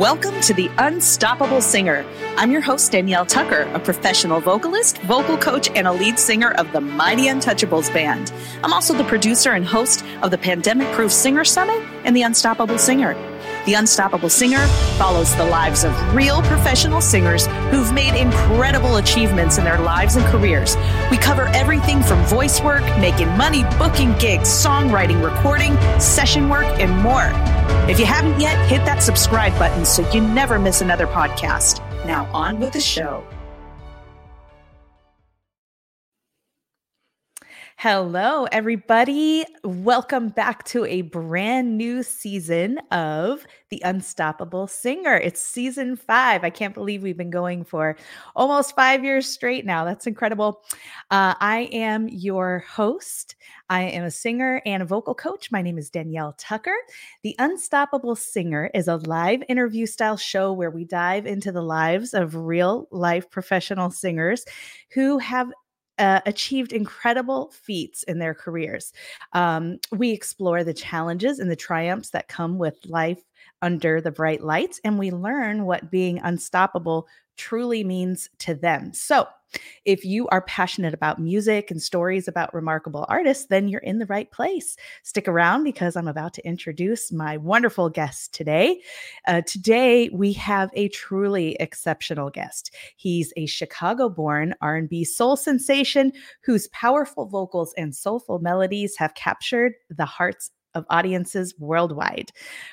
Welcome to The Unstoppable Singer. I'm your host, Danielle Tucker, a professional vocalist, vocal coach, and a lead singer of the Mighty Untouchables Band. I'm also the producer and host of the Pandemic Proof Singer Summit and The Unstoppable Singer. The Unstoppable Singer follows the lives of real professional singers who've made incredible achievements in their lives and careers. We cover everything from voice work, making money, booking gigs, songwriting, recording, session work, and more. If you haven't yet, hit that subscribe button so you never miss another podcast. Now, on with the show. Hello, everybody. Welcome back to a brand new season of The Unstoppable Singer. It's season five. I can't believe we've been going for almost five years straight now. That's incredible. Uh, I am your host. I am a singer and a vocal coach. My name is Danielle Tucker. The Unstoppable Singer is a live interview style show where we dive into the lives of real life professional singers who have uh, achieved incredible feats in their careers. Um, we explore the challenges and the triumphs that come with life under the bright lights, and we learn what being unstoppable truly means to them. So, if you are passionate about music and stories about remarkable artists, then you're in the right place. Stick around because I'm about to introduce my wonderful guest today. Uh, today we have a truly exceptional guest. He's a Chicago-born R&B soul sensation whose powerful vocals and soulful melodies have captured the hearts of audiences worldwide.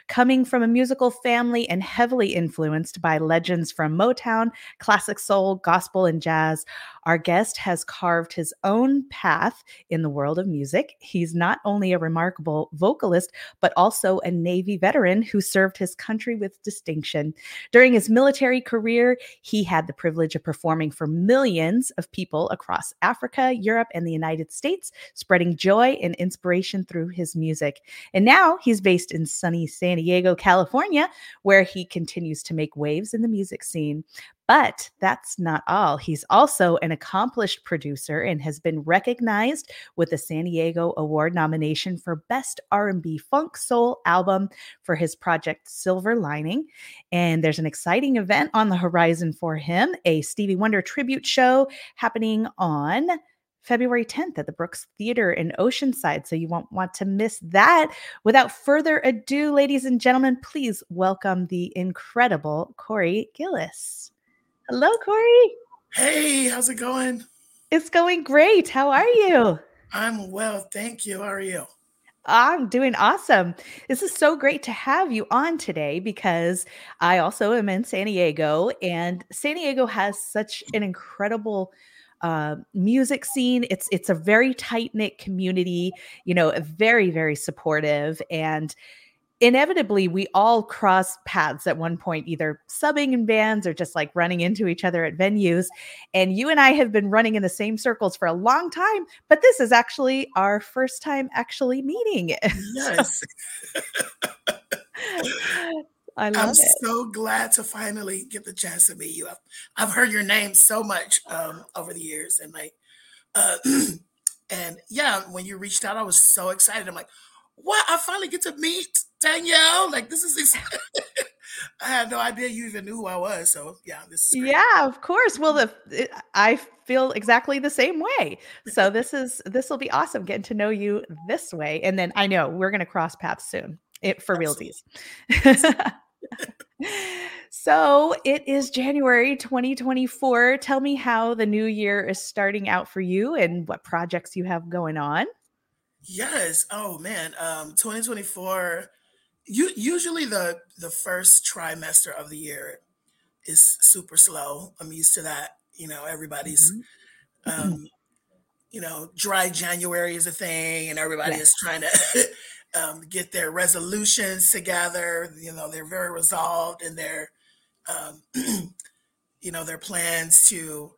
Coming from a musical family and heavily influenced by legends from Motown, classic soul, gospel, and jazz, our guest has carved his own path in the world of music. He's not only a remarkable vocalist, but also a Navy veteran who served his country with distinction. During his military career, he had the privilege of performing for millions of people across Africa, Europe, and the United States, spreading joy and inspiration through his music. And now he's based in sunny San Diego, California, where he continues to make waves in the music scene. But that's not all. He's also an accomplished producer and has been recognized with a San Diego Award nomination for Best R&B Funk Soul Album for his project Silver Lining. And there's an exciting event on the horizon for him, a Stevie Wonder tribute show happening on February 10th at the Brooks Theater in Oceanside. So you won't want to miss that. Without further ado, ladies and gentlemen, please welcome the incredible Kori Gillis. Hello, Kori. Hey, how's it going? It's going great. How are you? I'm well, thank you. How are you? I'm doing awesome. This is so great to have you on today because I also am in San Diego, and San Diego has such an incredible uh, music scene. It's it's a very tight knit community. You know, very very supportive and inevitably we all cross paths at one point either subbing in bands or just like running into each other at venues and you and i have been running in the same circles for a long time but this is actually our first time actually meeting yes I love I'm it. so glad to finally get the chance to meet you. I've, I've heard your name so much um, over the years, and like, uh, and yeah, when you reached out, I was so excited. I'm like, what? I finally get to meet Danielle. Like, this is. I had no idea you even knew who I was. So yeah, this. Yeah, of course. Well, the it, I feel exactly the same way. So this is this will be awesome getting to know you this way, and then I know we're going to cross paths soon. It for Absolutely. realties. so it is January 2024. Tell me how the new year is starting out for you and what projects you have going on. Yes. Oh man. Um, 2024. You usually the the first trimester of the year is super slow. I'm used to that. You know, everybody's Mhm. um, you know, dry January is a thing, and everybody Yes. is trying to um, get their resolutions together. You know, they're very resolved in their, um, you know, their plans to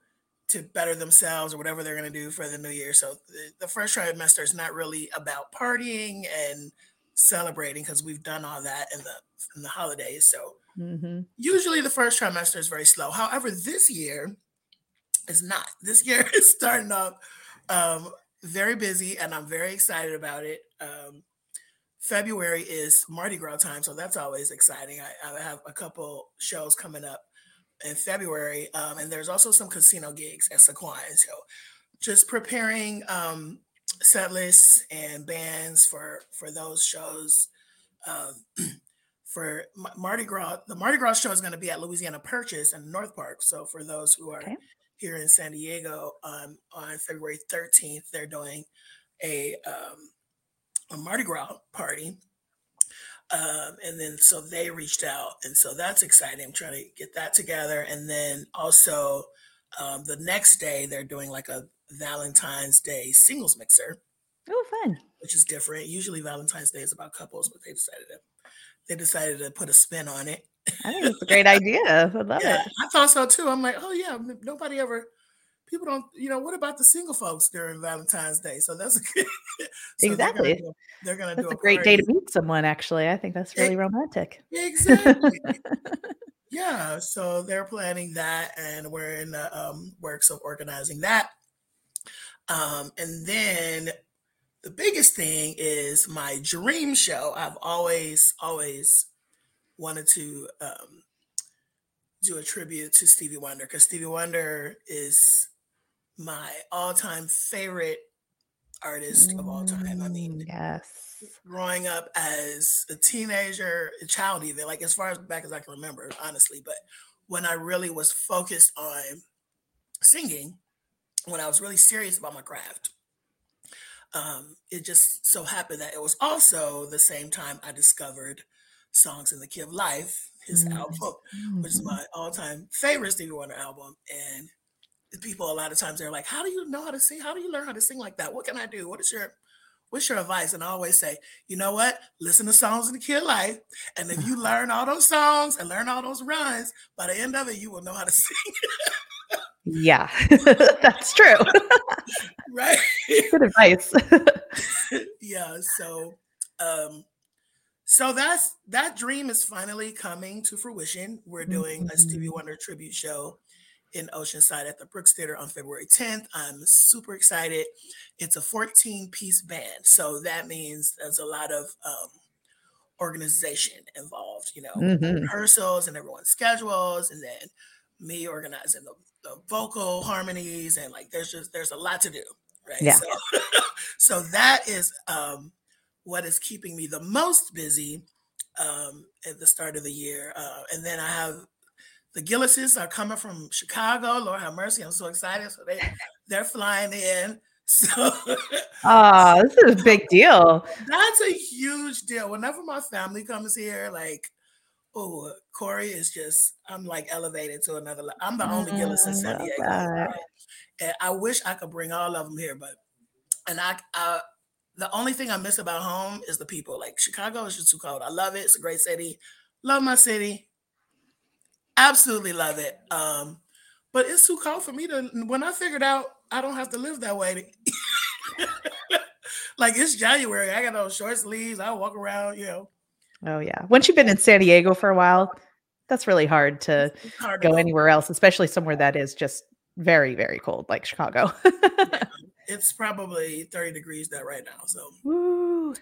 to better themselves or whatever they're going to do for the new year. So the, the first trimester is not really about partying and celebrating because we've done all that in the in the holidays. So Mhm. usually the first trimester is very slow. However, this year is not. This year is starting off um, very busy, and I'm very excited about it. Um, February is Mardi Gras time, so that's always exciting. I, I have a couple shows coming up in February, um, and there's also some casino gigs at Sequoia. So just preparing um, set lists and bands for for those shows. Um, for Mardi Gras, the Mardi Gras show is going to be at Louisiana Purchase in North Park. So for those who are okay. here in San Diego um, on February 13th, they're doing a um, a Mardi Gras party. Um, and then so they reached out, and so that's exciting. I'm trying to get that together, and then also um, the next day they're doing like a Valentine's Day singles mixer. Oh, fun! Which is different. Usually Valentine's Day is about couples, but they decided to they decided to put a spin on it. I think it's a great idea. I love yeah, it. I thought so too. I'm like, oh yeah, nobody ever people don't, you know, what about the single folks during Valentine's Day? So that's a good, so exactly. They're gonna do, that's a, a great day to meet someone. Actually, I think that's really it, romantic. Exactly. yeah. So they're planning that, and we're in the um, works of organizing that. Um, and then the biggest thing is my dream show. I've always, always wanted to um, do a tribute to Stevie Wonder because Stevie Wonder is my all-time favorite artist of all time. I mean, mm, yes. Growing up as a teenager, a child even, like as far as back as I can remember, honestly, but when I really was focused on singing, when I was really serious about my craft, um, it just so happened that it was also the same time I discovered Songs in the Key of Life, his mm-hmm. album, which is mm-hmm. my all-time favorite Stevie Wonder album. And people a lot of times they're like, "How do you know how to sing? How do you learn how to sing like that? What can I do? What is your what's your advice?" And I always say, "You know what? Listen to Songs in the Key of Life, and if you learn all those songs and learn all those runs, by the end of it, you will know how to sing." yeah, that's true. right. Good advice. yeah. So, um, so that's that dream is finally coming to fruition. We're doing mm-hmm. a Stevie Wonder tribute show in Oceanside at the Brooks Theater on February 10th. I'm super excited. It's a 14 piece band. So that means there's a lot of um, organization involved, you know, mm-hmm. rehearsals and everyone's schedules, and then me organizing the, the, vocal harmonies. And like, there's just, there's a lot to do. Right. Yeah. So, so that is um, what is keeping me the most busy um, at the start of the year. Uh, and then I have the Gillises are coming from Chicago. Lord have mercy. I'm so excited. So they they're flying in. So oh, this is a big deal. That's a huge deal. Whenever my family comes here, like, oh, Kori is just, I'm like elevated to another level. I'm the only mm-hmm, Gillis in San Diego. Right? And I wish I could bring all of them here, but and I, I the only thing I miss about home is the people. Like Chicago is just too cold. I love it. It's a great city. Love my city absolutely love it. Um, but it's too cold for me to. When I figured out I don't have to live that way. like it's January, I got those short sleeves. I walk around, you know. Oh yeah. Once you've been in San Diego for a while, that's really hard to hard go, to anywhere else, especially somewhere that is just very, very cold, like Chicago. yeah, it's probably 30 degrees there right now. So, Woo.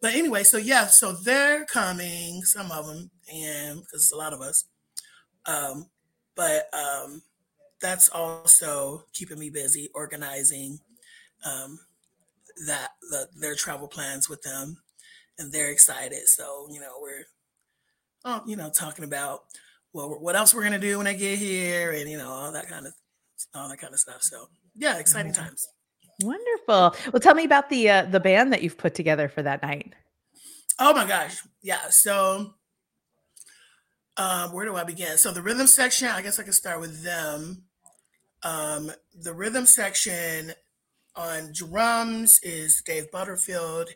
but anyway, so yeah, so they're coming, some of them, and because it's a lot of us. Um, but um, that's also keeping me busy organizing um, that the, their travel plans with them, and they're excited. So you know we're, oh, you know, talking about well, what else we're gonna do when I get here, and you know all that kind of all that kind of stuff. So yeah, exciting times. Wonderful. Well, tell me about the uh, the band that you've put together for that night. Oh my gosh, yeah. So um, where do I begin? So the rhythm section, I guess I can start with them. Um, the rhythm section on drums is Dave Butterfield.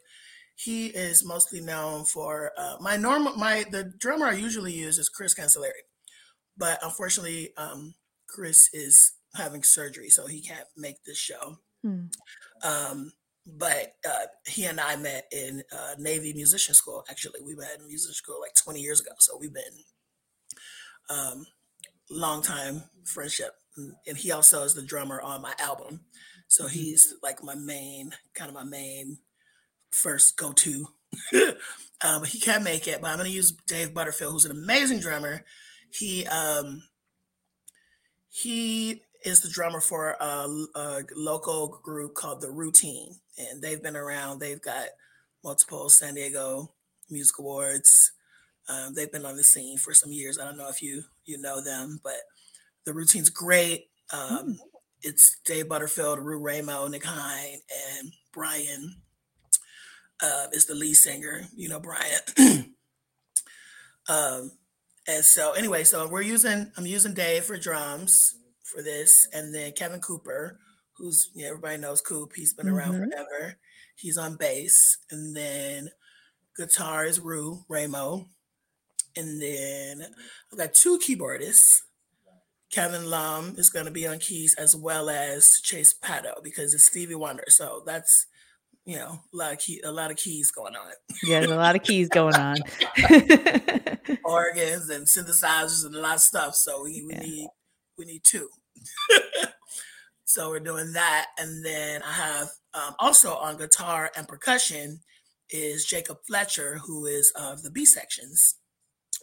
He is mostly known for uh, my normal my the drummer I usually use is Chris Cancelleri, but unfortunately, um, Chris is having surgery, so he can't make this show. Hmm. Um, but uh, he and I met in uh, Navy Musician School. Actually, we met in music school like 20 years ago, so we've been um, long time friendship. And he also is the drummer on my album. So mm-hmm. he's like my main, kind of my main first go to um, he can't make it, but I'm going to use Dave Butterfield, who's an amazing drummer. He um, he is the drummer for a, a, local group called The Routine, and they've been around. They've got multiple San Diego Music Awards. Um, they've been on the scene for some years. I don't know if you you know them, but The Routine's great. Um, mm. It's Dave Butterfield, Ru Ramo, Nick Hine, and Brian uh, is the lead singer. You know Brian. um, and so anyway, so we're using I'm using Dave for drums for this, and then Kevin Cooper, who's you know, everybody knows Coop. He's been around mm-hmm. forever. He's on bass, and then guitar is Ru Ramo, and then I've got two keyboardists. Kevin Lum is going to be on keys as well as Chase Pato because it's Stevie Wonder. So that's you know a lot of key, a lot of keys going on. Yeah, there's a lot of keys going on. Organs and synthesizers and a lot of stuff. So we, we yeah. need we need two. so we're doing that, and then I have um, also on guitar and percussion is Jacob Fletcher, who is of the B sections.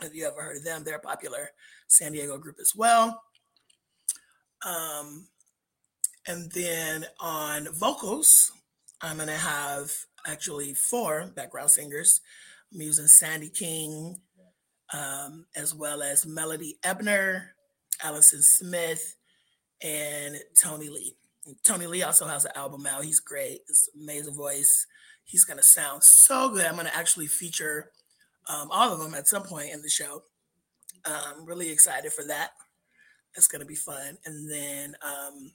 If you ever heard of them, they're a popular San Diego group as well. Um, and then on vocals, I'm going to have actually four background singers. I'm using Sandy King, um, as well as Melody Ebner, Allison Smith, and Tony Lee. Tony Lee also has an album out. He's great. It's amazing voice. He's going to sound so good. I'm going to actually feature um, all of them at some point in the show. I'm really excited for that. It's going to be fun. And then um,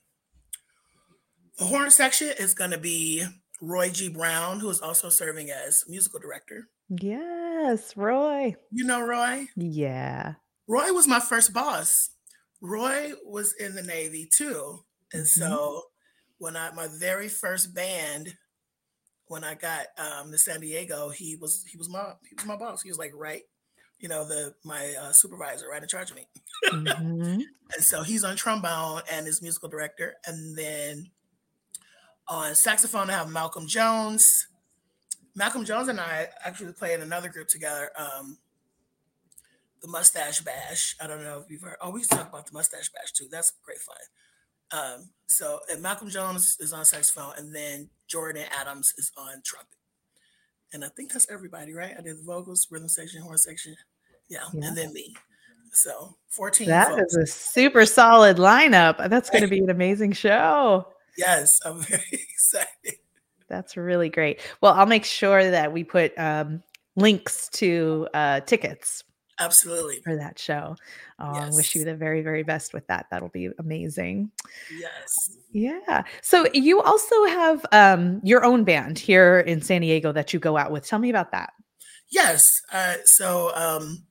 the horn section is going to be Roy G. Brown, who is also serving as musical director. Yes, Roy. You know Roy? Yeah. Roy was my first boss. Roy was in the Navy too. And mm-hmm. so when I my very first band, when I got um to San Diego, he was he was my he was my boss. He was like right, you know, the my uh, supervisor right in charge of me. Mm-hmm. and so he's on trombone and is musical director. And then on saxophone, I have Malcolm Jones. Malcolm Jones and I actually play in another group together, um, the Mustache Bash. I don't know if you've heard. Oh, we talk about the Mustache Bash too. That's great fun. Um, so Malcolm Jones is on saxophone, and then Jordan Adams is on trumpet. And I think that's everybody, right? I did the vocals, rhythm section, horn section, yeah, yeah. and then me. So 14. That folks. is a super solid lineup. That's going to be an amazing show. Yes, I'm very excited. That's really great. Well, I'll make sure that we put um, links to uh, tickets Absolutely. For that show. Oh, yes. I wish you the very, very best with that. That'll be amazing. Yes. Yeah. So you also have um, your own band here in San Diego that you go out with. Tell me about that. Yes. Uh, so um,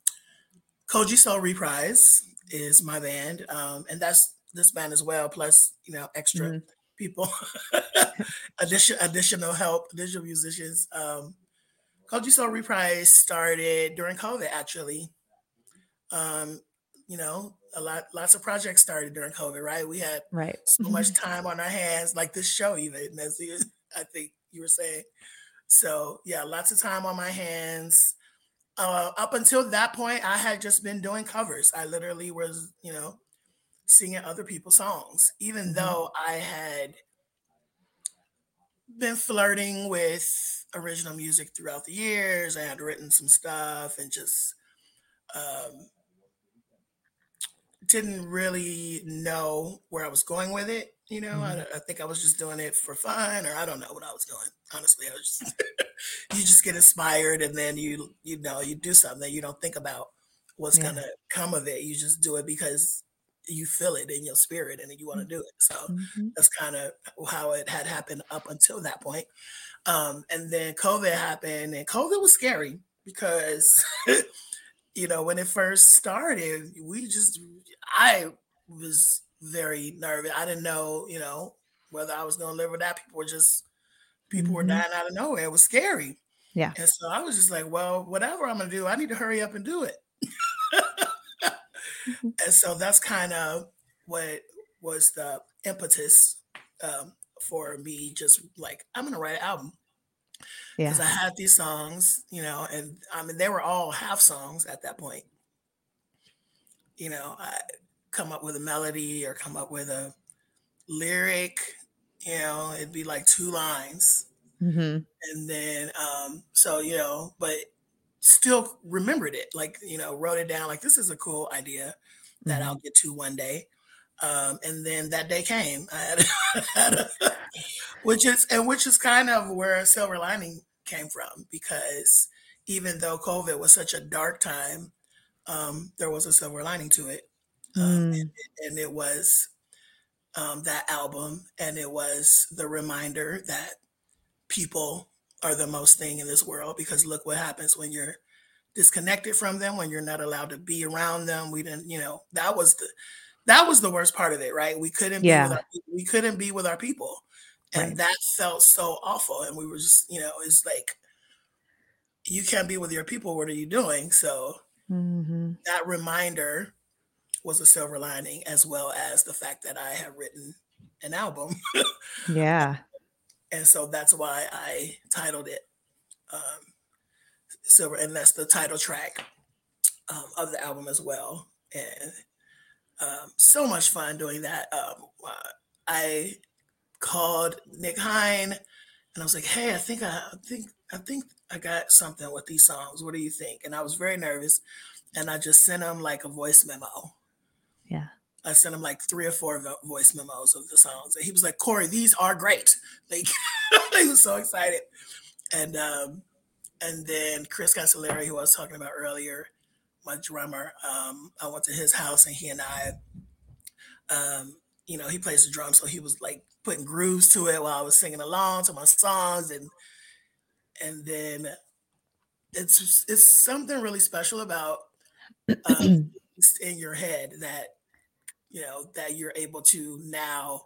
Kogee Soul Reprise is my band. Um, and that's this band as well, plus, you know, extra mm-hmm. people, addition, additional help, additional musicians. Um, Kogee Soul Reprise started during COVID, actually. Um, you know, a lot, lots of projects started during COVID, right? We had right so much time on our hands, like this show, even as you, I think you were saying. So yeah, lots of time on my hands. Uh, up until that point, I had just been doing covers. I literally was, you know, singing other people's songs, even mm-hmm. though I had been flirting with original music throughout the years. I had written some stuff and just um, didn't really know where I was going with it. You know, mm-hmm. I, I, think I was just doing it for fun, or I don't know what I was doing. Honestly, I was just you just get inspired, and then you you know you do something that you don't think about what's yeah. gonna come of it. You just do it because you feel it in your spirit and you want to mm. do it. So mm-hmm. that's kind of how it had happened up until that point. Um, and then COVID happened, and COVID was scary because, you know, when it first started, we just, I was very nervous. I didn't know, you know, whether I was going to live or not. People were just, people mm-hmm. were dying out of nowhere. It was scary. Yeah. And so I was just like, well, whatever I'm going to do, I need to hurry up and do it. Mm-hmm. And so that's kind of what was the impetus um, for me just like, I'm going to write an album. Because Yeah. I had these songs, you know, and I mean they were all half songs at that point. You know, I come up with a melody or come up with a lyric, you know, it'd be like two lines. Mhm. And then um so, you know, but still remembered it, like, you know, wrote it down like this is a cool idea that I'll Mhm. get to one day. Um, and then that day came. I had, had a, which is and which is kind of where silver lining came from because even though COVID was such a dark time, um, there was a silver lining to it, um, and, Mm. and it was um, that album, and it was the reminder that people are the most thing in this world because look what happens when you're disconnected from them when you're not allowed to be around them we didn't you know that was the that was the worst part of it right we couldn't be with our, we couldn't be with our people and Right. that felt so awful and we were just you know it's like you can't be with your people what are you doing so Mhm. that reminder was a silver lining as well as the fact that i have written an album Yeah. and so that's why i titled it um, silver and that's the title track um, of the album as well and um, so much fun doing that. Um, uh, i called nick hine and i was like hey i think I, I think i think i got something with these songs. What do you think? And i was very nervous and i just sent him like a voice memo. Yeah. I sent him like three or four voice memos of the songs, and he was like, "Kori, these are great." Like he was so excited, and um, and then Chris Cancelleri, who I was talking about earlier, my drummer, um, I went to his house, and he and I, um, you know, he plays the drums, so he was like putting grooves to it while I was singing along to my songs, and and then it's it's something really special about um, in your head that you know that you're able to now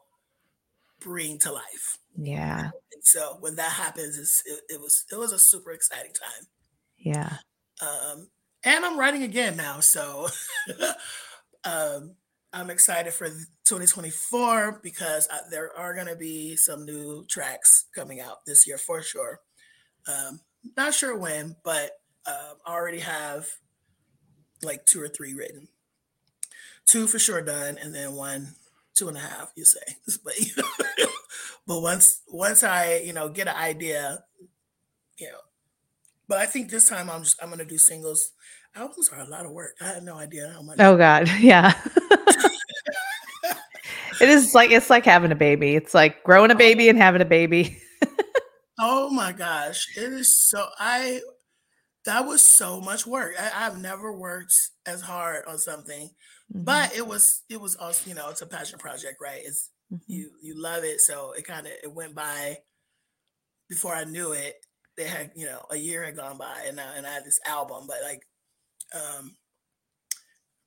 bring to life yeah. and so when that happens it's, it, it was it was a super exciting time Yeah. um and i'm writing again now so um i'm excited for 2024 because I, there are going to be some new tracks coming out this year for sure um not sure when but um i already have like two or three written two for sure done, and then one, two and a half, you say. But you know, but once once I you know get an idea, you know. But I think this time I'm just I'm gonna do singles. Albums are a lot of work. I had no idea how much. Oh God. Yeah. it is like it's like having a baby. It's like growing a baby and having a baby. Oh my gosh, it is so. I that was so much work. I, I've never worked as hard on something, Mhm. but it was it was also you know it's a passion project, right? It's Mhm. you you love it, so it kind of it went by before I knew it. They had you know a year had gone by, and I, and I had this album, but like um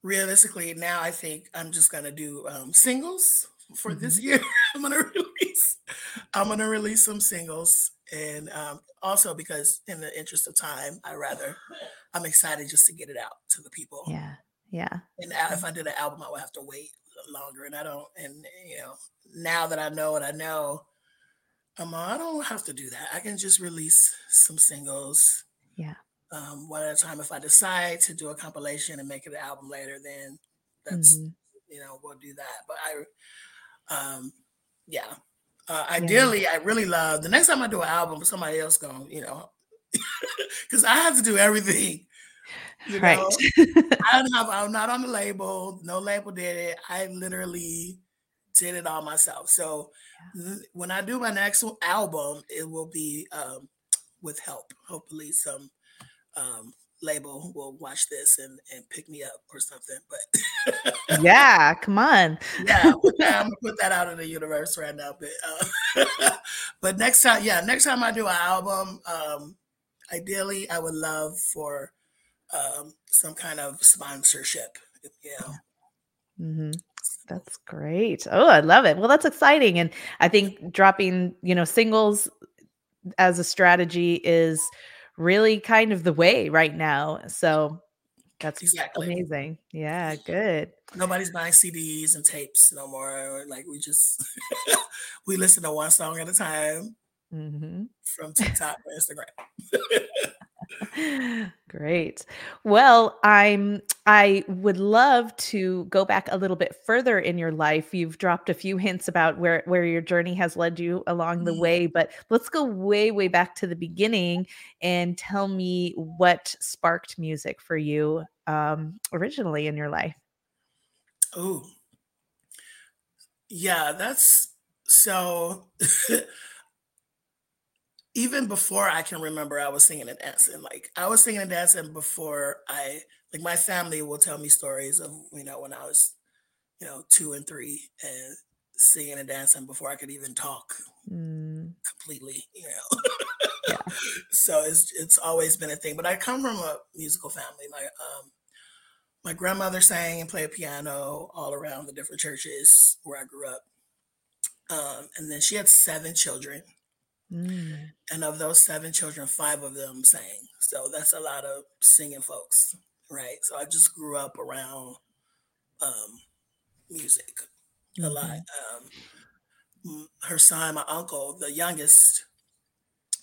realistically now I think I'm just gonna do um singles for this year. I'm gonna release I'm gonna release some singles, and um, also because in the interest of time, I rather I'm excited just to get it out to the people. Yeah. Yeah. And a- if I did an album, I would have to wait longer, and I don't. And you know, now that I know what I know, I'm I don't have to do that. I can just release some singles. Yeah. Um, one at a time. If I decide to do a compilation and make it an album later, then that's Mhm. you know we'll do that. But I, um, yeah. Uh, Yeah. ideally, I really love the next time I do an album, somebody else going, you know, because I have to do everything. You Right. know, I don't have. I'm not on the label. No label did it. I literally did it all myself. So when I do my next album, it will be um, with help. Hopefully, some um, label will watch this and, and pick me up or something. But yeah. Come on. yeah, I'm gonna put that out in the universe right now. But uh, but next time, yeah, next time I do an album, um, ideally, I would love for um, some kind of sponsorship. You know, hmm That's great. Oh, I love it. Well, that's exciting. And I think dropping, you know, singles as a strategy is really kind of the way right now. So that's Exactly. amazing. Yeah, good. nobody's buying CDs and tapes no more. Like we just we listen to one song at a time. mm-hmm. from TikTok or Instagram. Great. Well, I'm I would love to go back a little bit further in your life. You've dropped a few hints about where where your journey has led you along the mm-hmm. way, but let's go way way back to the beginning and tell me what sparked music for you um originally in your life. Oh. Yeah, that's so even before I can remember, I was singing and dancing. Like I was singing and dancing before I like my family will tell me stories of you know when I was you know two and three and singing and dancing before I could even talk mm. completely. You know, yeah. so it's it's always been a thing. But I come from a musical family. My um my grandmother sang and played piano all around the different churches where I grew up. Um, and then she had seven children. Mm. And of those seven children, five of them sang. So that's a lot of singing folks, right? So I just grew up around um, music mm-hmm. a lot. Um, her son, my uncle, the youngest,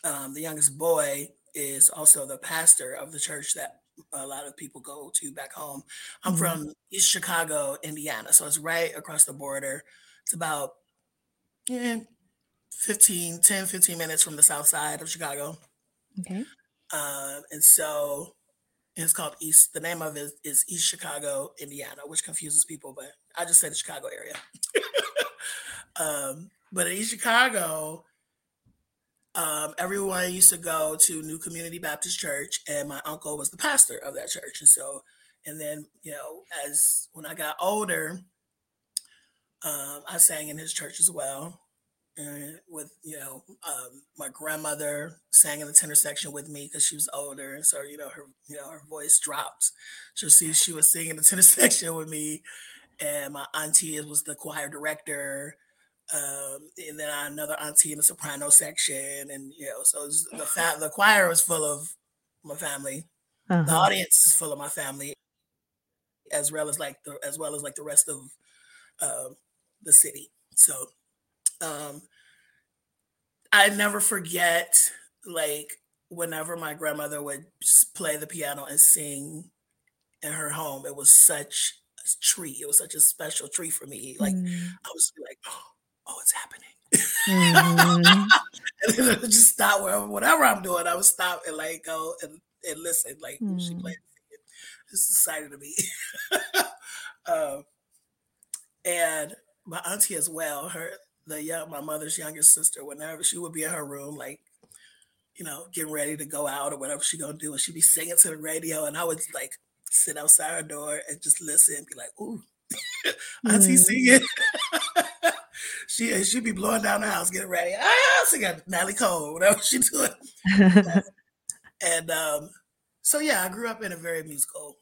um, the youngest boy, is also the pastor of the church that a lot of people go to back home. I'm mm-hmm. from East Chicago, Indiana, so it's right across the border. It's about yeah, 15, 10, 15 minutes from the south side of Chicago. Okay. Um, and so it's called East. The name of it is East Chicago, Indiana, which confuses people, but I just say the Chicago area. um, but in East Chicago, um, everyone used to go to New Community Baptist Church, and my uncle was the pastor of that church. And so, and then you know, as when I got older, um, I sang in his church as well and with you know um, my grandmother sang in the tenor section with me because she was older and so you know her you know her voice dropped. So she she was singing the tenor section with me and my auntie was the choir director um, and then another auntie in the soprano section and you know so the fa- the choir was full of my family. Uh-huh. the audience is full of my family as well as like the as well as like the rest of uh, the city. So um, I never forget, like, whenever my grandmother would play the piano and sing in her home, it was such a treat. It was such a special treat for me. Like, mm. I was like, oh, it's happening. Mm. and then I would just stop wherever, whatever I'm doing. I would stop and like go and, and listen. Like mm. she played, just excited to be. um, and my auntie as well. Her the young my mother's youngest sister, whenever she would be in her room, like, you know, getting ready to go out or whatever she gonna do, and she'd be singing to the radio, and I would like sit outside her door and just listen and be like, ooh, Auntie mm. singing. she she'd be blowing down the house, getting ready. Ah, got Natalie Cole, whatever she doing. and um, so yeah, I grew up in a very musical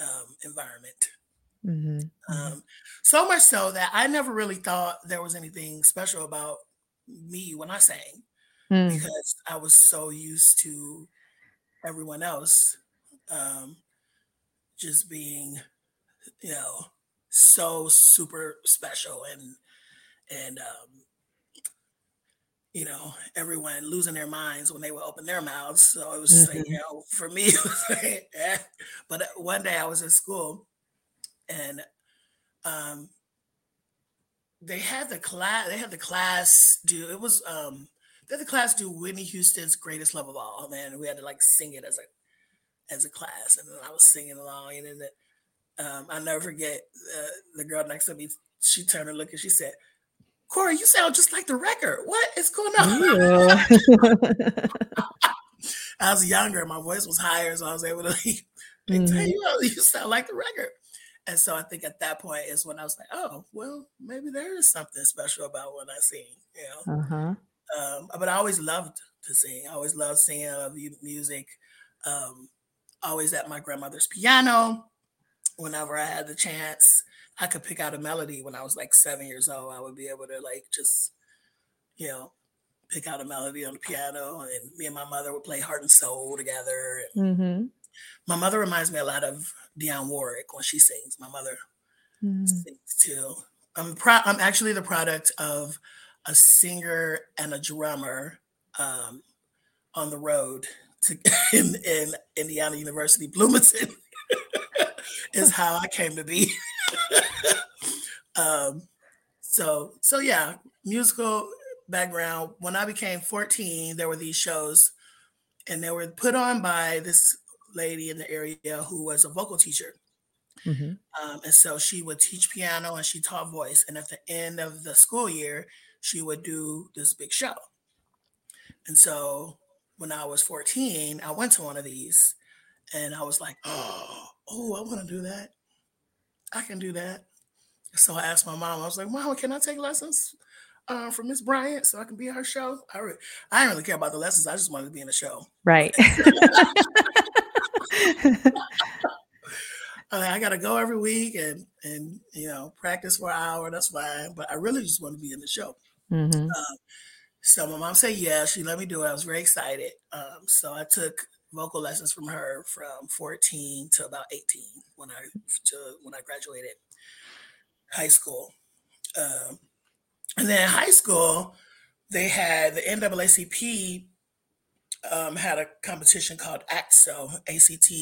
um, environment. Mm-hmm. Um, so much so that I never really thought there was anything special about me when I sang mm. because I was so used to everyone else um, just being, you know, so super special and and um, you know everyone losing their minds when they would open their mouths. So it was mm-hmm. like, you know for me, like, eh. but uh, one day I was in school and um, they had the class. They had the class do. It was um, they had the class do Whitney Houston's "Greatest Love of All," man. We had to like sing it as a as a class, and then I was singing along, and then um, I'll never forget uh, the girl next to me. She turned and looked, and she said, "Kori, you sound just like the record. What is going on?" I was younger, my voice was higher, so I was able to like, mm-hmm. tell you, you sound like the record. And so I think at that point is when I was like, oh, well, maybe there is something special about what I sing, you know. Uh-huh. Um, but I always loved to sing. I always loved singing. I love music. Um, always at my grandmother's piano. Whenever I had the chance, I could pick out a melody. When I was like seven years old, I would be able to like just, you know, pick out a melody on the piano, and me and my mother would play Heart and Soul together. Mm-hmm. My mother reminds me a lot of Dionne Warwick when she sings. My mother mm. sings too. I'm pro- I'm actually the product of a singer and a drummer um, on the road to in, in Indiana University, Bloomington, is how I came to be. um, so so yeah, musical background. When I became 14, there were these shows, and they were put on by this lady in the area who was a vocal teacher. Mm-hmm. Um, and so she would teach piano and she taught voice. And at the end of the school year, she would do this big show. And so when I was 14, I went to one of these and I was like, oh, oh, I want to do that. I can do that. So I asked my mom, I was like, Mom, can I take lessons uh, from Miss Bryant so I can be in her show? I, re- I didn't really care about the lessons. I just wanted to be in the show. Right. I got to go every week and and you know practice for an hour. That's fine, but I really just want to be in the show. Mm-hmm. Um, so my mom said yeah. She let me do it. I was very excited. Um, so I took vocal lessons from her from 14 to about 18 when I to when I graduated high school. Um, and then in high school, they had the NAACP um, had a competition called ACT-SO, ACT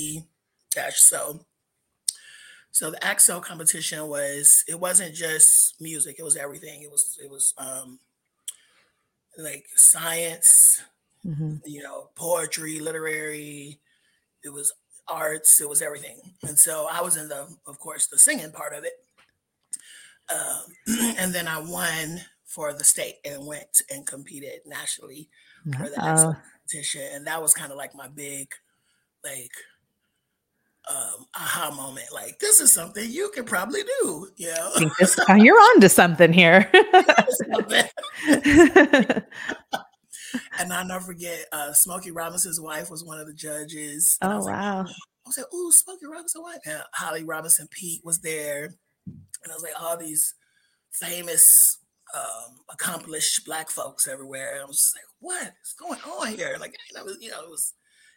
dash so. So the ACT-SO competition was it wasn't just music; it was everything. It was it was um, like science, mm-hmm. you know, poetry, literary. It was arts. It was everything. And so I was in the, of course, the singing part of it. Um, and then I won for the state and went and competed nationally for the uh, competition. And that was kind of like my big, like, um, aha moment. Like, this is something you can probably do. You know? this, you're on to something here. and I'll never forget, uh, Smokey Robinson's wife was one of the judges. Oh, I wow. Like, I was like, oh, Smokey Robinson's wife. And Holly Robinson Peete was there. And I was like, all these famous, um, accomplished black folks everywhere. And I was like, what is going on here? Like, I was, you know, it was,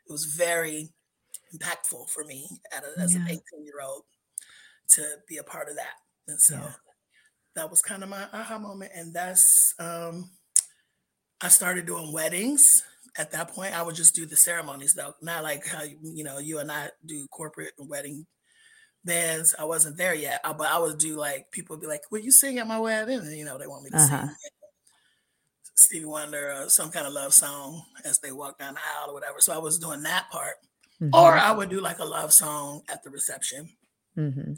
it was very impactful for me a, as yeah. an 18 year old to be a part of that. And so yeah. that was kind of my aha moment. And that's, um, I started doing weddings. At that point, I would just do the ceremonies though, not like how you know you and I do corporate wedding bands. I wasn't there yet, uh, but I would do like people would be like, "Will you sing at my wedding?" And you know they want me to uh-huh. sing Stevie Wonder or some kind of love song as they walk down the aisle or whatever. So I was doing that part, mm-hmm. or I would do like a love song at the reception. Mm-hmm.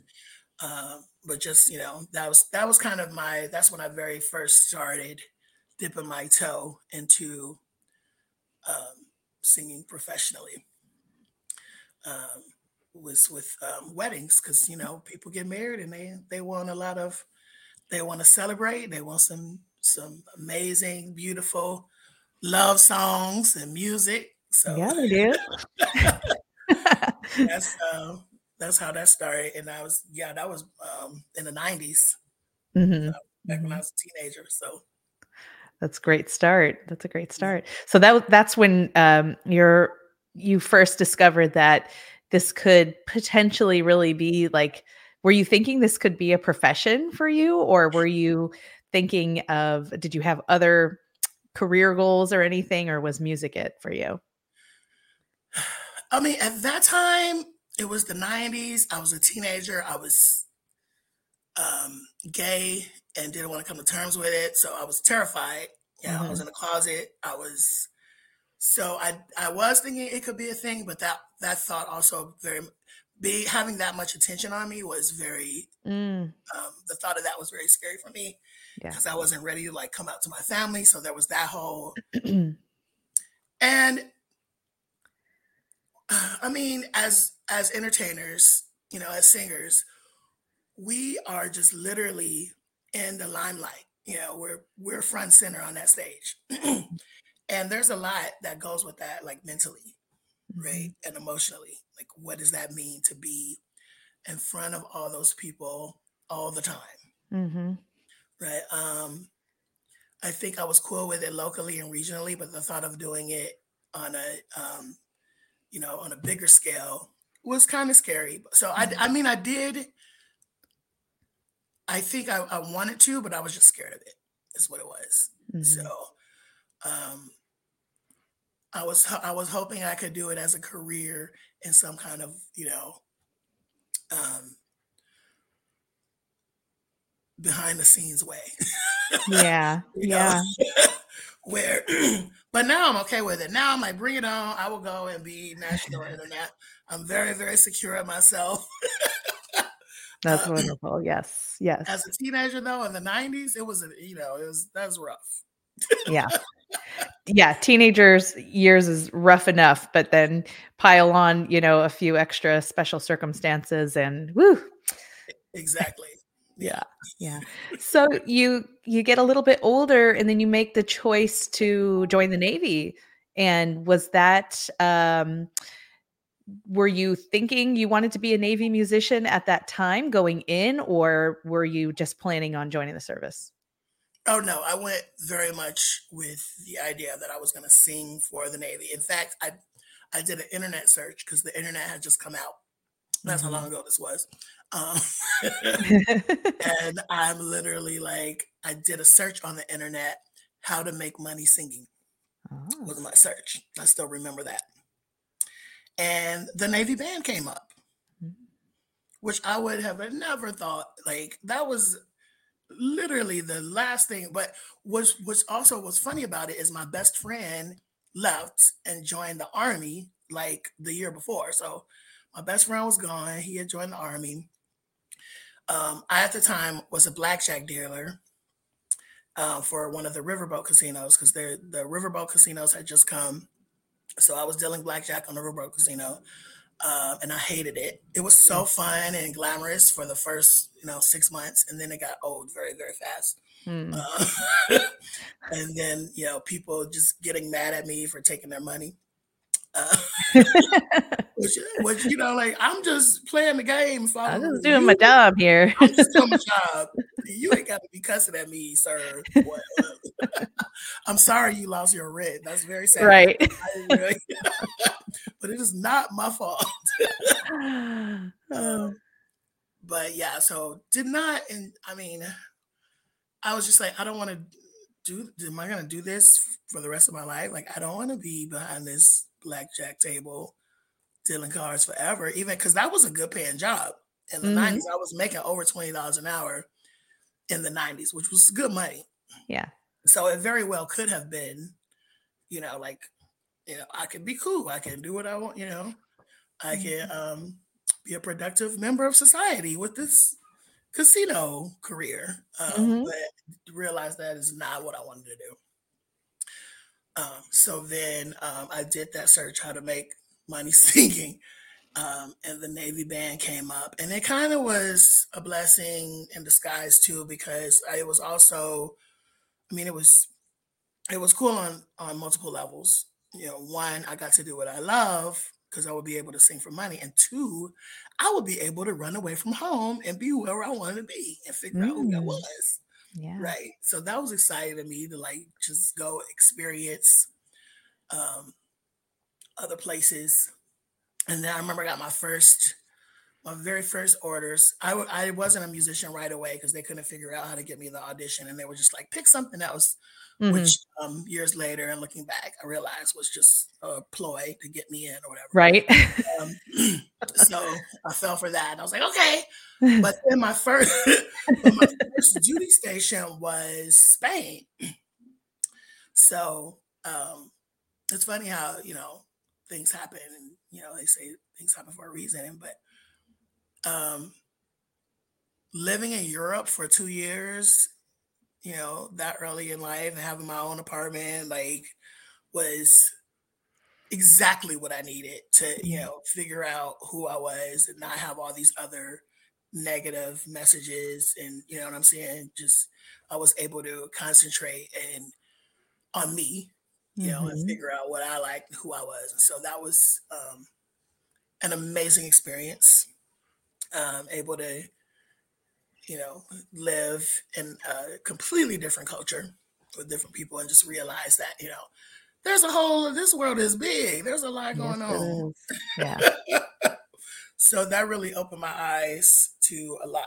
Um, but just you know that was that was kind of my that's when I very first started dipping my toe into um, singing professionally. Um, was with um, weddings because you know people get married and they they want a lot of they want to celebrate they want some some amazing beautiful love songs and music so yeah they do that's um, that's how that started and i was yeah that was um, in the 90s mm-hmm. uh, back when i mm-hmm. was a teenager so that's great start that's a great start so that that's when um, you're you first discovered that this could potentially really be like were you thinking this could be a profession for you? Or were you thinking of did you have other career goals or anything? Or was music it for you? I mean at that time it was the 90s i was a teenager. I was um, gay and didn't want to come to terms with it. So i was terrified. Yeah mm-hmm. i was mm-hmm. in the closet. I was so I I was thinking it could be a thing, but that that thought also very be having that much attention on me was very mm. um, the thought of that was very scary for me because yeah. I wasn't ready to like come out to my family. So there was that whole and I mean as as entertainers, you know, as singers, we are just literally in the limelight. You know, we're we're front center on that stage. And there's a lot that goes with that, like mentally, mm-hmm. right? And emotionally. Like, what does that mean to be in front of all those people all the time? Mm-hmm. Right. Um, I think I was cool with it locally and regionally, but the thought of doing it on a, um, you know, on a bigger scale was kind of scary. So I, I mean, I did. I think I, I wanted to, but I was just scared of it. is what it was. Mm-hmm. So um, I was I was hoping I could do it as a career in some kind of you know um, behind the scenes way. Yeah, yeah. Where, but now I'm okay with it. Now I'm like, bring it on. I will go and be national internet. I'm very, very secure in myself. That's um, wonderful. Yes, yes. As a teenager, though, in the '90s, it was, you know, it was that was rough. yeah, yeah. Teenagers' years is rough enough, but then pile on, you know, a few extra special circumstances, and woo. Exactly yeah yeah so you you get a little bit older and then you make the choice to join the navy and was that um were you thinking you wanted to be a navy musician at that time going in or were you just planning on joining the service oh no i went very much with the idea that i was going to sing for the navy in fact i i did an internet search because the internet had just come out that's mm-hmm. how long ago this was um, and I'm literally like, I did a search on the internet, how to make money singing oh. was my search. I still remember that. And the Navy band came up, mm-hmm. which I would have never thought, like, that was literally the last thing. But what's, what's also what's funny about it is my best friend left and joined the army like the year before. So my best friend was gone. He had joined the army. Um, I at the time was a blackjack dealer uh, for one of the riverboat casinos because the riverboat casinos had just come. So I was dealing blackjack on the riverboat casino, uh, and I hated it. It was so fun and glamorous for the first, you know, six months, and then it got old very, very fast. Hmm. Uh, and then, you know, people just getting mad at me for taking their money. Uh, which, which, you know, like I'm just playing the game. I'm just doing you. my job here. I'm just doing my job. You ain't got to be cussing at me, sir. I'm sorry you lost your rent. That's very sad. Right. but it is not my fault. um, but yeah, so did not, and I mean, I was just like, I don't want to do. Am I going to do this for the rest of my life? Like, I don't want to be behind this blackjack table dealing cards forever, even because that was a good paying job. In the mm-hmm. 90s, I was making over $20 an hour in the 90s, which was good money. Yeah. So it very well could have been, you know, like, you know, I can be cool. I can do what I want, you know. I can mm-hmm. um, be a productive member of society with this casino career. Um, mm-hmm. But realize that is not what I wanted to do. Um, so then um, I did that search how to make money singing. Um, and the Navy band came up, and it kind of was a blessing in disguise too, because it was also, I mean, it was, it was cool on on multiple levels. You know, one, I got to do what I love because I would be able to sing for money, and two, I would be able to run away from home and be where I wanted to be and figure mm. out who I mm. was. Yeah. Right. So that was exciting to me to like just go experience um, other places. And then I remember I got my first, my very first orders. I w- I wasn't a musician right away because they couldn't figure out how to get me the audition. And they were just like, pick something else, mm-hmm. which um, years later and looking back, I realized was just a ploy to get me in or whatever. Right. Um, so I fell for that. And I was like, okay. But then my first, my first duty station was Spain. So um, it's funny how, you know, things happen and, you know, they say things happen for a reason. But um, living in Europe for two years, you know, that early in life and having my own apartment, like, was exactly what I needed to, you mm-hmm. know, figure out who I was and not have all these other negative messages and you know what I'm saying. Just I was able to concentrate and on me, you mm-hmm. know, and mm-hmm. figure out what I liked, who I was. And so that was um, an amazing experience. Um, able to, you know, live in a completely different culture with different people and just realize that, you know, there's a whole this world is big. There's a lot going yes, on. Yeah. so that really opened my eyes to a lot.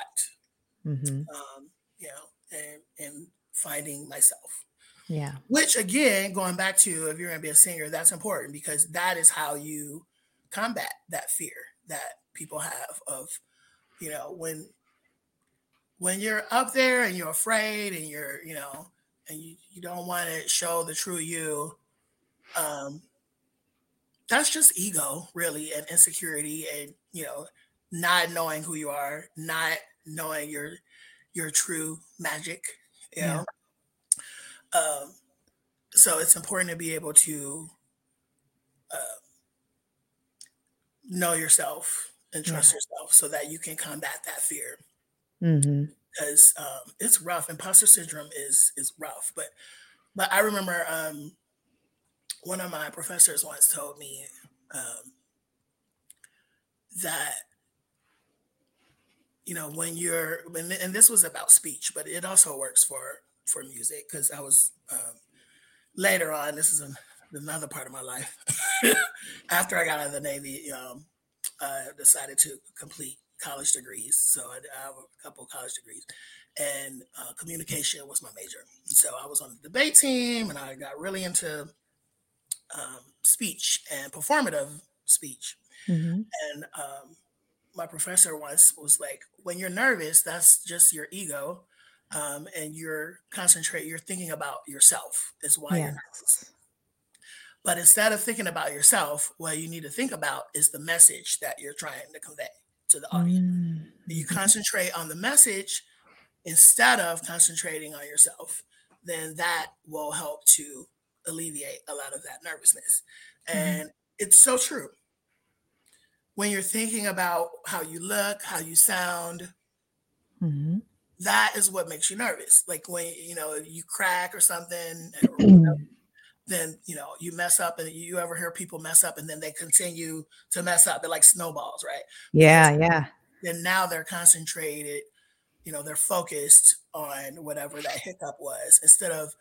Mm-hmm. Um, you know, and and finding myself. Yeah. Which again, going back to if you're gonna be a singer, that's important because that is how you combat that fear that people have of, you know, when when you're up there and you're afraid and you're, you know, and you, you don't want to show the true you, um, that's just ego, really, and insecurity, and you know, not knowing who you are, not knowing your your true magic, you know. Um, so it's important to be able to uh, know yourself and trust Yeah. yourself so that you can combat that fear hmm because um, it's rough. Imposter syndrome is is rough, but but I remember um, one of my professors once told me um, that you know when you're when, and this was about speech, but it also works for for music because I was um, later on. This is an, another part of my life after I got out of the Navy. Um, I decided to complete college degrees. So I, I have a couple of college degrees, and uh, communication was my major. So I was on the debate team, and I got really into um, speech and performative speech. hmm And um, my professor once was like, "When you're nervous, that's just your ego." Um, and you're concentrate, you're thinking about yourself is why you're nervous. But instead of thinking about yourself, what you need to think about is the message that you're trying to convey to the audience. You Mm-hmm. concentrate on the message instead of concentrating on yourself, then that will help to alleviate a lot of that nervousness. hmm And it's so true. When you're thinking about how you look, how you sound, hmm that is what makes you nervous. Like when you know you crack or something, then you know you mess up, and you ever hear people mess up, and then they continue to mess up. They're like snowballs, right? Yeah. Yeah. then now they're concentrated. You know, they're focused on whatever that hiccup was instead of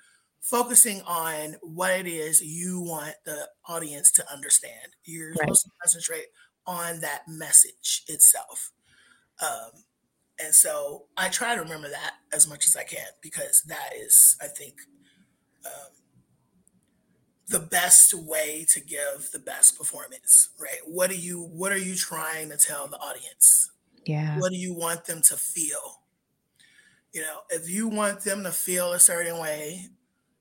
focusing on what it is you want the audience to understand. You're Right. supposed to concentrate on that message itself. Um, and so I try to remember that as much as I can because that is, I think, um, the best way to give the best performance. Right? What do you What are you trying to tell the audience? Yeah. What do you want them to feel? You know, if you want them to feel a certain way,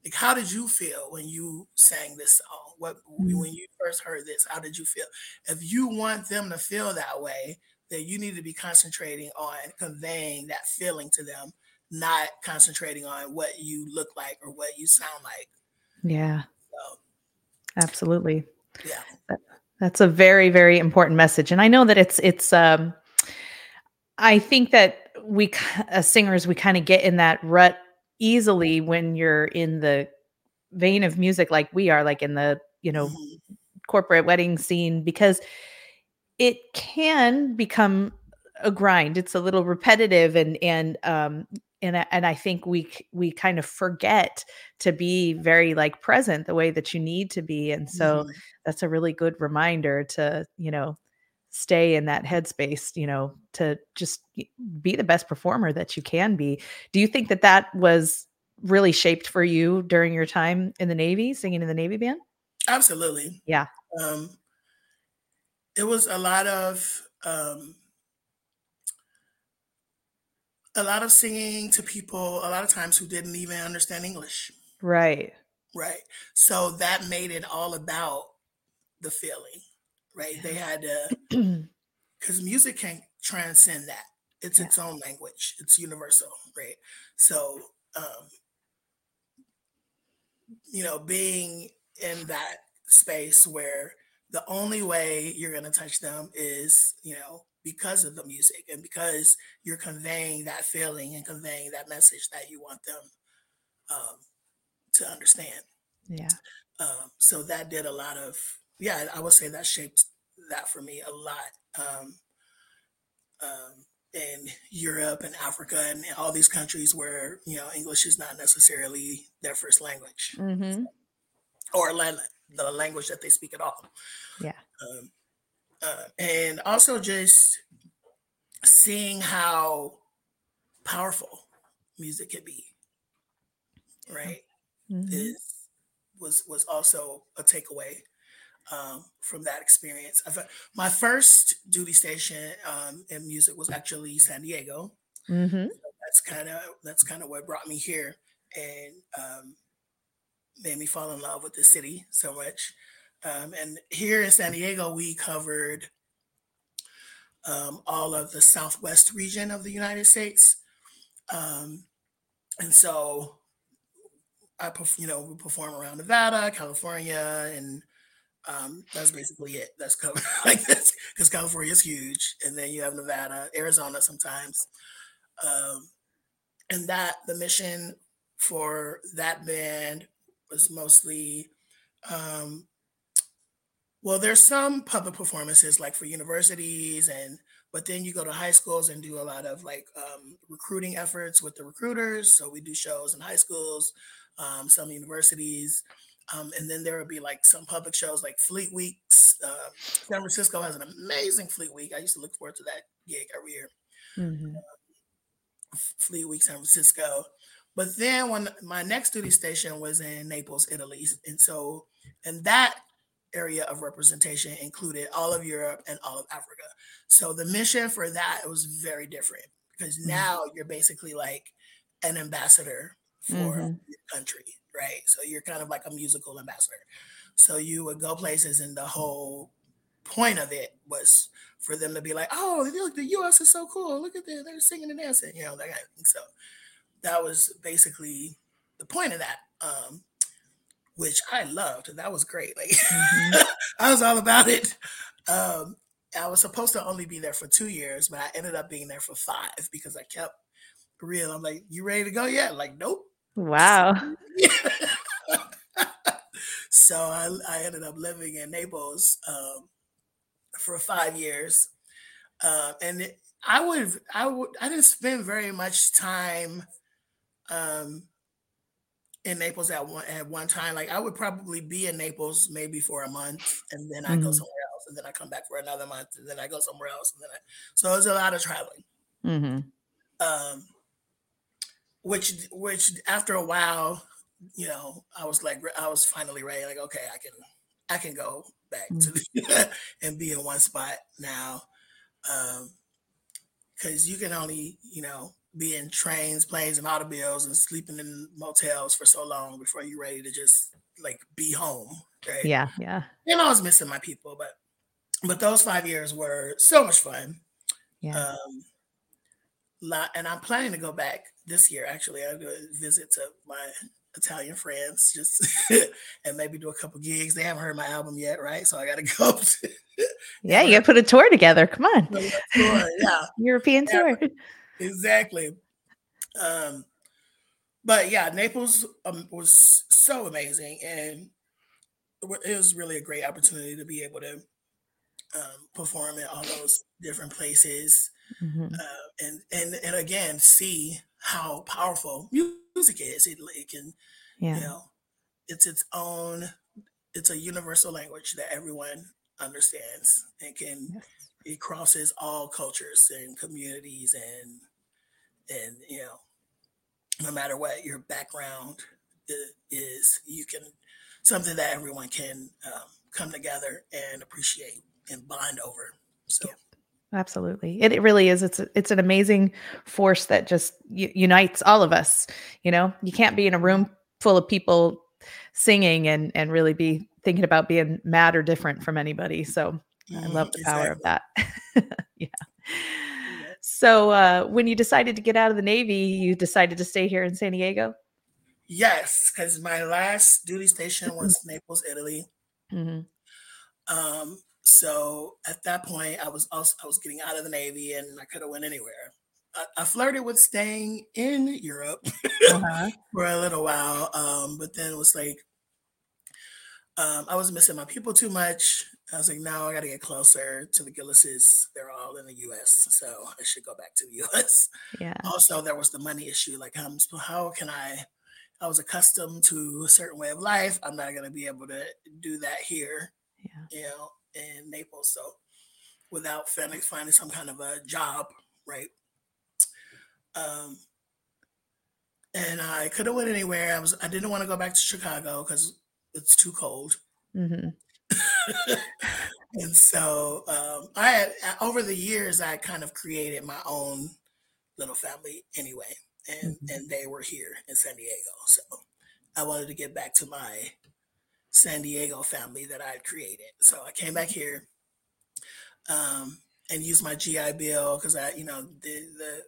like how did you feel when you sang this song? What Mm. when you first heard this? How did you feel? If you want them to feel that way, then you need to be concentrating on conveying that feeling to them, not concentrating on what you look like or what you sound like. Yeah. So Absolutely. yeah, That- That's a very, very important message. And I know that it's it's um I think that we as singers we kind of get in that rut easily when you're in the vein of music like we are like in the, you know, mhm, corporate wedding scene because it can become a grind. It's a little repetitive and and um and I- and I think we we kind of forget to be very like present the way that you need to be and so mhm. that's a really good reminder to, you know, stay in that headspace, you know, to just be the best performer that you can be. Do you think that that was really shaped for you during your time in the Navy, singing in the Navy band? absolutely. Yeah. Um, it was a lot of um, a lot of singing to people a lot of times who didn't even understand English. Right. Right. So that made it all about the feeling, right? They had to, because music can transcend that. It's its own language, it's universal, right? So, um, you know, being in that space where the only way you're going to touch them is, you know, because of the music and because you're conveying that feeling and conveying that message that you want them um, to understand. Yeah. Um, so that did a lot of, yeah, I would say that shaped that for me a lot. Um, um, in Europe and Africa and all these countries where you know English is not necessarily their first language hmm or la- the language that they speak at all. Yeah. Um, uh, and also just seeing how powerful music can be. right? Mm-hmm. Is was was also a takeaway um, from that experience. I've, my first duty station um, in music was actually San Diego. Mm-hmm. So that's kind of that's kind of what brought me here and um, made me fall in love with the city so much. Um, and here in San Diego, we covered um, all of the southwest region of the United States. Um, and so I, you know, we perform around Nevada, California, and um, that's basically it. That's covered like this because California is huge, and then you have Nevada, Arizona sometimes, um, and that the mission for that band was mostly um, well, there's some public performances like for universities and but then you go to high schools and do a lot of like um, recruiting efforts with the recruiters. So we do shows in high schools, um, some universities, um, and then there will be like some public shows like Fleet Weeks. Uh, San Francisco has an amazing Fleet Week. I used to look forward to that gig every year. Mm-hmm. Uh, Fleet Week, San Francisco. But then when my next duty station was in Naples, Italy, and so and that area of representation included all of Europe and all of Africa. So the mission for that was very different because mm-hmm. now you're basically like an ambassador for mm-hmm. your country, right? So you're kind of like a musical ambassador. So you would go places, and the whole point of it was for them to be like, "Oh, look, the U.S. is so cool! Look at that, they're singing and dancing," you know, that kind of thing. So that was basically the point of that. Um, which I loved. That was great. Like mm-hmm. I was all about it. Um, I was supposed to only be there for two years, but I ended up being there for five because I kept real. I'm like, you ready to go yet? Like, nope. Wow. so I, I ended up living in Naples um, for five years, uh, and it, I would I would I didn't spend very much time um, in Naples at one at one time. Like I would probably be in Naples maybe for a month, and then I mm-hmm. go somewhere else, and then I come back for another month, and then I go somewhere else, and then I. So it was a lot of traveling. Mm-hmm. Um, which which after a while, you know, I was like, I was finally ready. Like, okay, I can I can go back mm-hmm. to the, and be in one spot now, because um, you can only you know be in trains, planes, and automobiles and sleeping in motels for so long before you're ready to just like be home. Right? Yeah, yeah. And I was missing my people, but but those five years were so much fun. Yeah. Um, lot, and I'm planning to go back this year. Actually, I'll go visit to my Italian friends, just and maybe do a couple gigs. They haven't heard my album yet, right? So I got to go. yeah, you got to put a tour together. Come on, tour, yeah, European yeah. tour exactly. Um, but yeah, Naples um, was so amazing, and it was really a great opportunity to be able to um, perform in all those different places, mm-hmm. uh, and and and again see how powerful music is. It, it can, yeah. you know, it's its own. It's a universal language that everyone understands and can. Yes. It crosses all cultures and communities and and you know no matter what your background is you can something that everyone can um, come together and appreciate and bond over. So. Yeah, absolutely. It, it really is. It's it's an amazing force that just unites all of us you know? You can't be in a room full of people singing and and really be thinking about being mad or different from anybody. So mm, i mm-hmm, love the power of that yeah so uh, when you decided to get out of the Navy, you decided to stay here in San Diego? Yes, because my last duty station was Naples, Italy. Mm-hmm. Um, so at that point, I was also I was getting out of the Navy, and I could have went anywhere. I, I, flirted with staying in Europe uh-huh. for a little while, um, but then it was like um, I was missing my people too much. I was like, no, I got to get closer to the Gillises. They're all in the U.S., so I should go back to the U.S. Yeah. Also, there was the money issue. Like, how, how can I? I was accustomed to a certain way of life. I'm not going to be able to do that here. Yeah. You know, in Naples. So, without finding finding some kind of a job, right? Um, and I couldn't went anywhere. I was I didn't want to go back to Chicago because it's too cold. Mm-hmm. and so um, I had over the years I kind of created my own little family anyway, and mm-hmm. and they were here in San Diego. So I wanted to get back to my San Diego family that I had created. So I came back here um, and used my GI Bill because I, you know, did the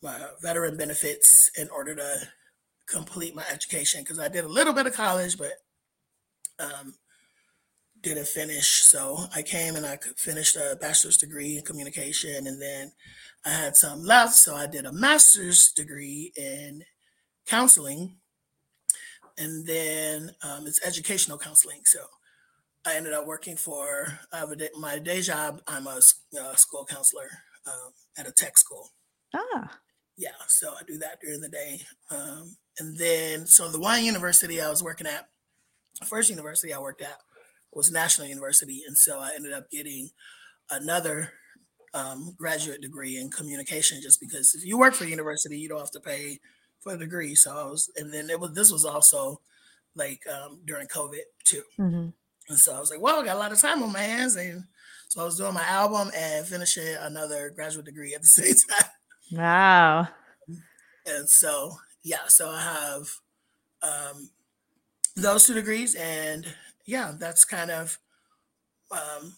my veteran benefits in order to complete my education because I did a little bit of college, but um, didn't finish. So I came and I finished a bachelor's degree in communication, and then I had some left, so I did a master's degree in counseling, and then um, it's educational counseling. So I ended up working for I have a my day job. I'm a, a school counselor um, at a tech school. Ah. Yeah, so I do that during the day, um, and then so the one university I was working at, first university I worked at was National University, and so I ended up getting another um, graduate degree in communication just because if you work for university, you don't have to pay for the degree. So I was, and then it was this was also like um, during COVID too. Mm-hmm. And so I was like, well, I got a lot of time on my hands. And so I was doing my album and finishing another graduate degree at the same time. Wow. And so, yeah, so I have um, those two degrees. And yeah, that's kind of um,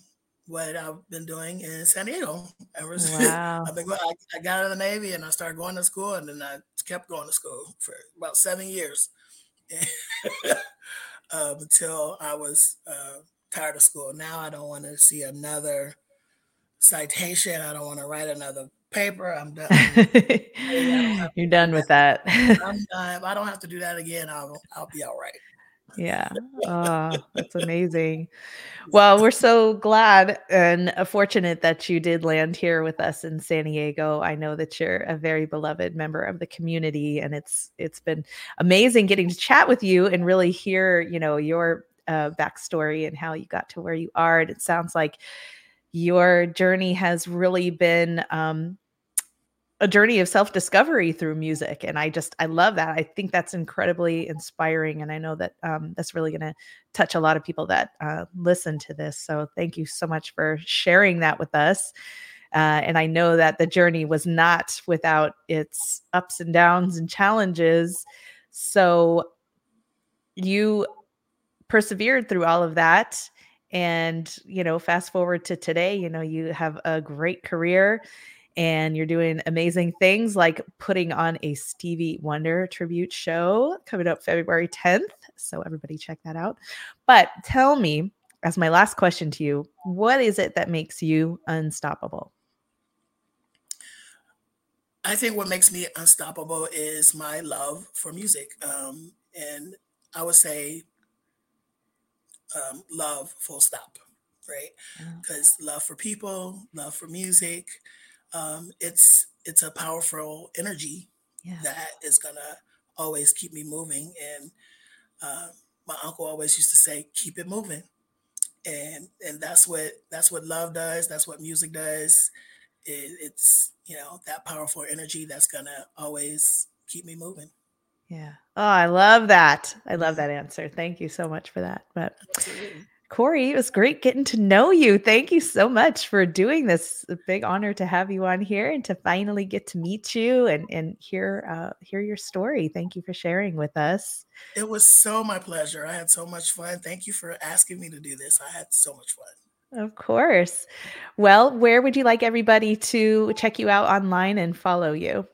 what I've been doing in San Diego. Ever wow. I've been going, I, I, got out of the Navy and I started going to school, and then I kept going to school for about seven years uh, until I was uh, tired of school. Now I don't want to see another citation. I don't want to write another paper. I'm done. You're done with that. I'm done. If I don't have to do that again, I'll I'll be all right. Yeah. Oh, that's amazing. Well, we're so glad and fortunate that you did land here with us in San Diego. I know that you're a very beloved member of the community and it's it's been amazing getting to chat with you and really hear, you know, your uh, backstory and how you got to where you are. And it sounds like your journey has really been um, a journey of self-discovery through music and i just i love that i think that's incredibly inspiring and i know that um, that's really going to touch a lot of people that uh, listen to this so thank you so much for sharing that with us uh, and i know that the journey was not without its ups and downs and challenges so you persevered through all of that and you know fast forward to today you know you have a great career and you're doing amazing things like putting on a Stevie Wonder tribute show coming up February 10th. So, everybody check that out. But tell me, as my last question to you, what is it that makes you unstoppable? I think what makes me unstoppable is my love for music. Um, and I would say um, love, full stop, right? Because love for people, love for music, um, it's it's a powerful energy yeah. that is gonna always keep me moving. And uh, my uncle always used to say, "Keep it moving," and and that's what that's what love does. That's what music does. It, it's you know that powerful energy that's gonna always keep me moving. Yeah. Oh, I love that. I love that answer. Thank you so much for that. But Absolutely. Kori, it was great getting to know you. Thank you so much for doing this. a big honor to have you on here and to finally get to meet you and and hear uh, hear your story. Thank you for sharing with us. It was so my pleasure. I had so much fun. Thank you for asking me to do this. I had so much fun. Of course. Well, where would you like everybody to check you out online and follow you?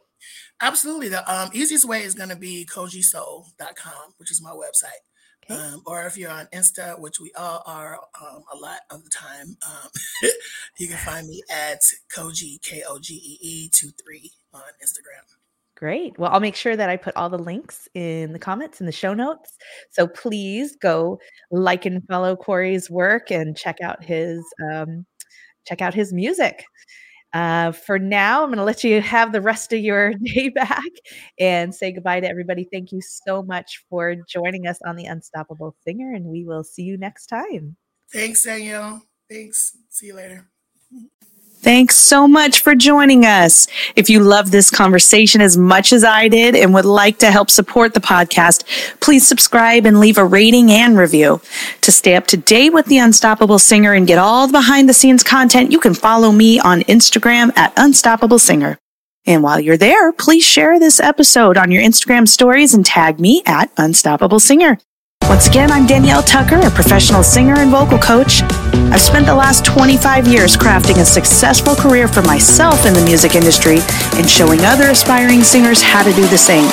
Absolutely. The um, easiest way is going to be kogeesoul.com, which is my website. Okay. Um, or if you're on Insta, which we all are um, a lot of the time, um, you can find me at Kogee, K O G E E 2 3 on Instagram. Great. Well, I'll make sure that I put all the links in the comments in the show notes. So please go like and follow Kori's work and check out his um, check out his music. Uh, for now, I'm going to let you have the rest of your day back and say goodbye to everybody. Thank you so much for joining us on The Unstoppable Singer, and we will see you next time. Thanks, Danielle. Thanks. See you later. Thanks so much for joining us. If you love this conversation as much as I did and would like to help support the podcast, please subscribe and leave a rating and review. To stay up to date with the Unstoppable Singer and get all the behind the scenes content, you can follow me on Instagram at Unstoppable Singer. And while you're there, please share this episode on your Instagram stories and tag me at Unstoppable Singer. Once again, I'm Danielle Tucker, a professional singer and vocal coach. I've spent the last 25 years crafting a successful career for myself in the music industry and showing other aspiring singers how to do the same.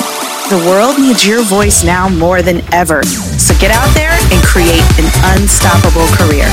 The world needs your voice now more than ever. So get out there and create an unstoppable career.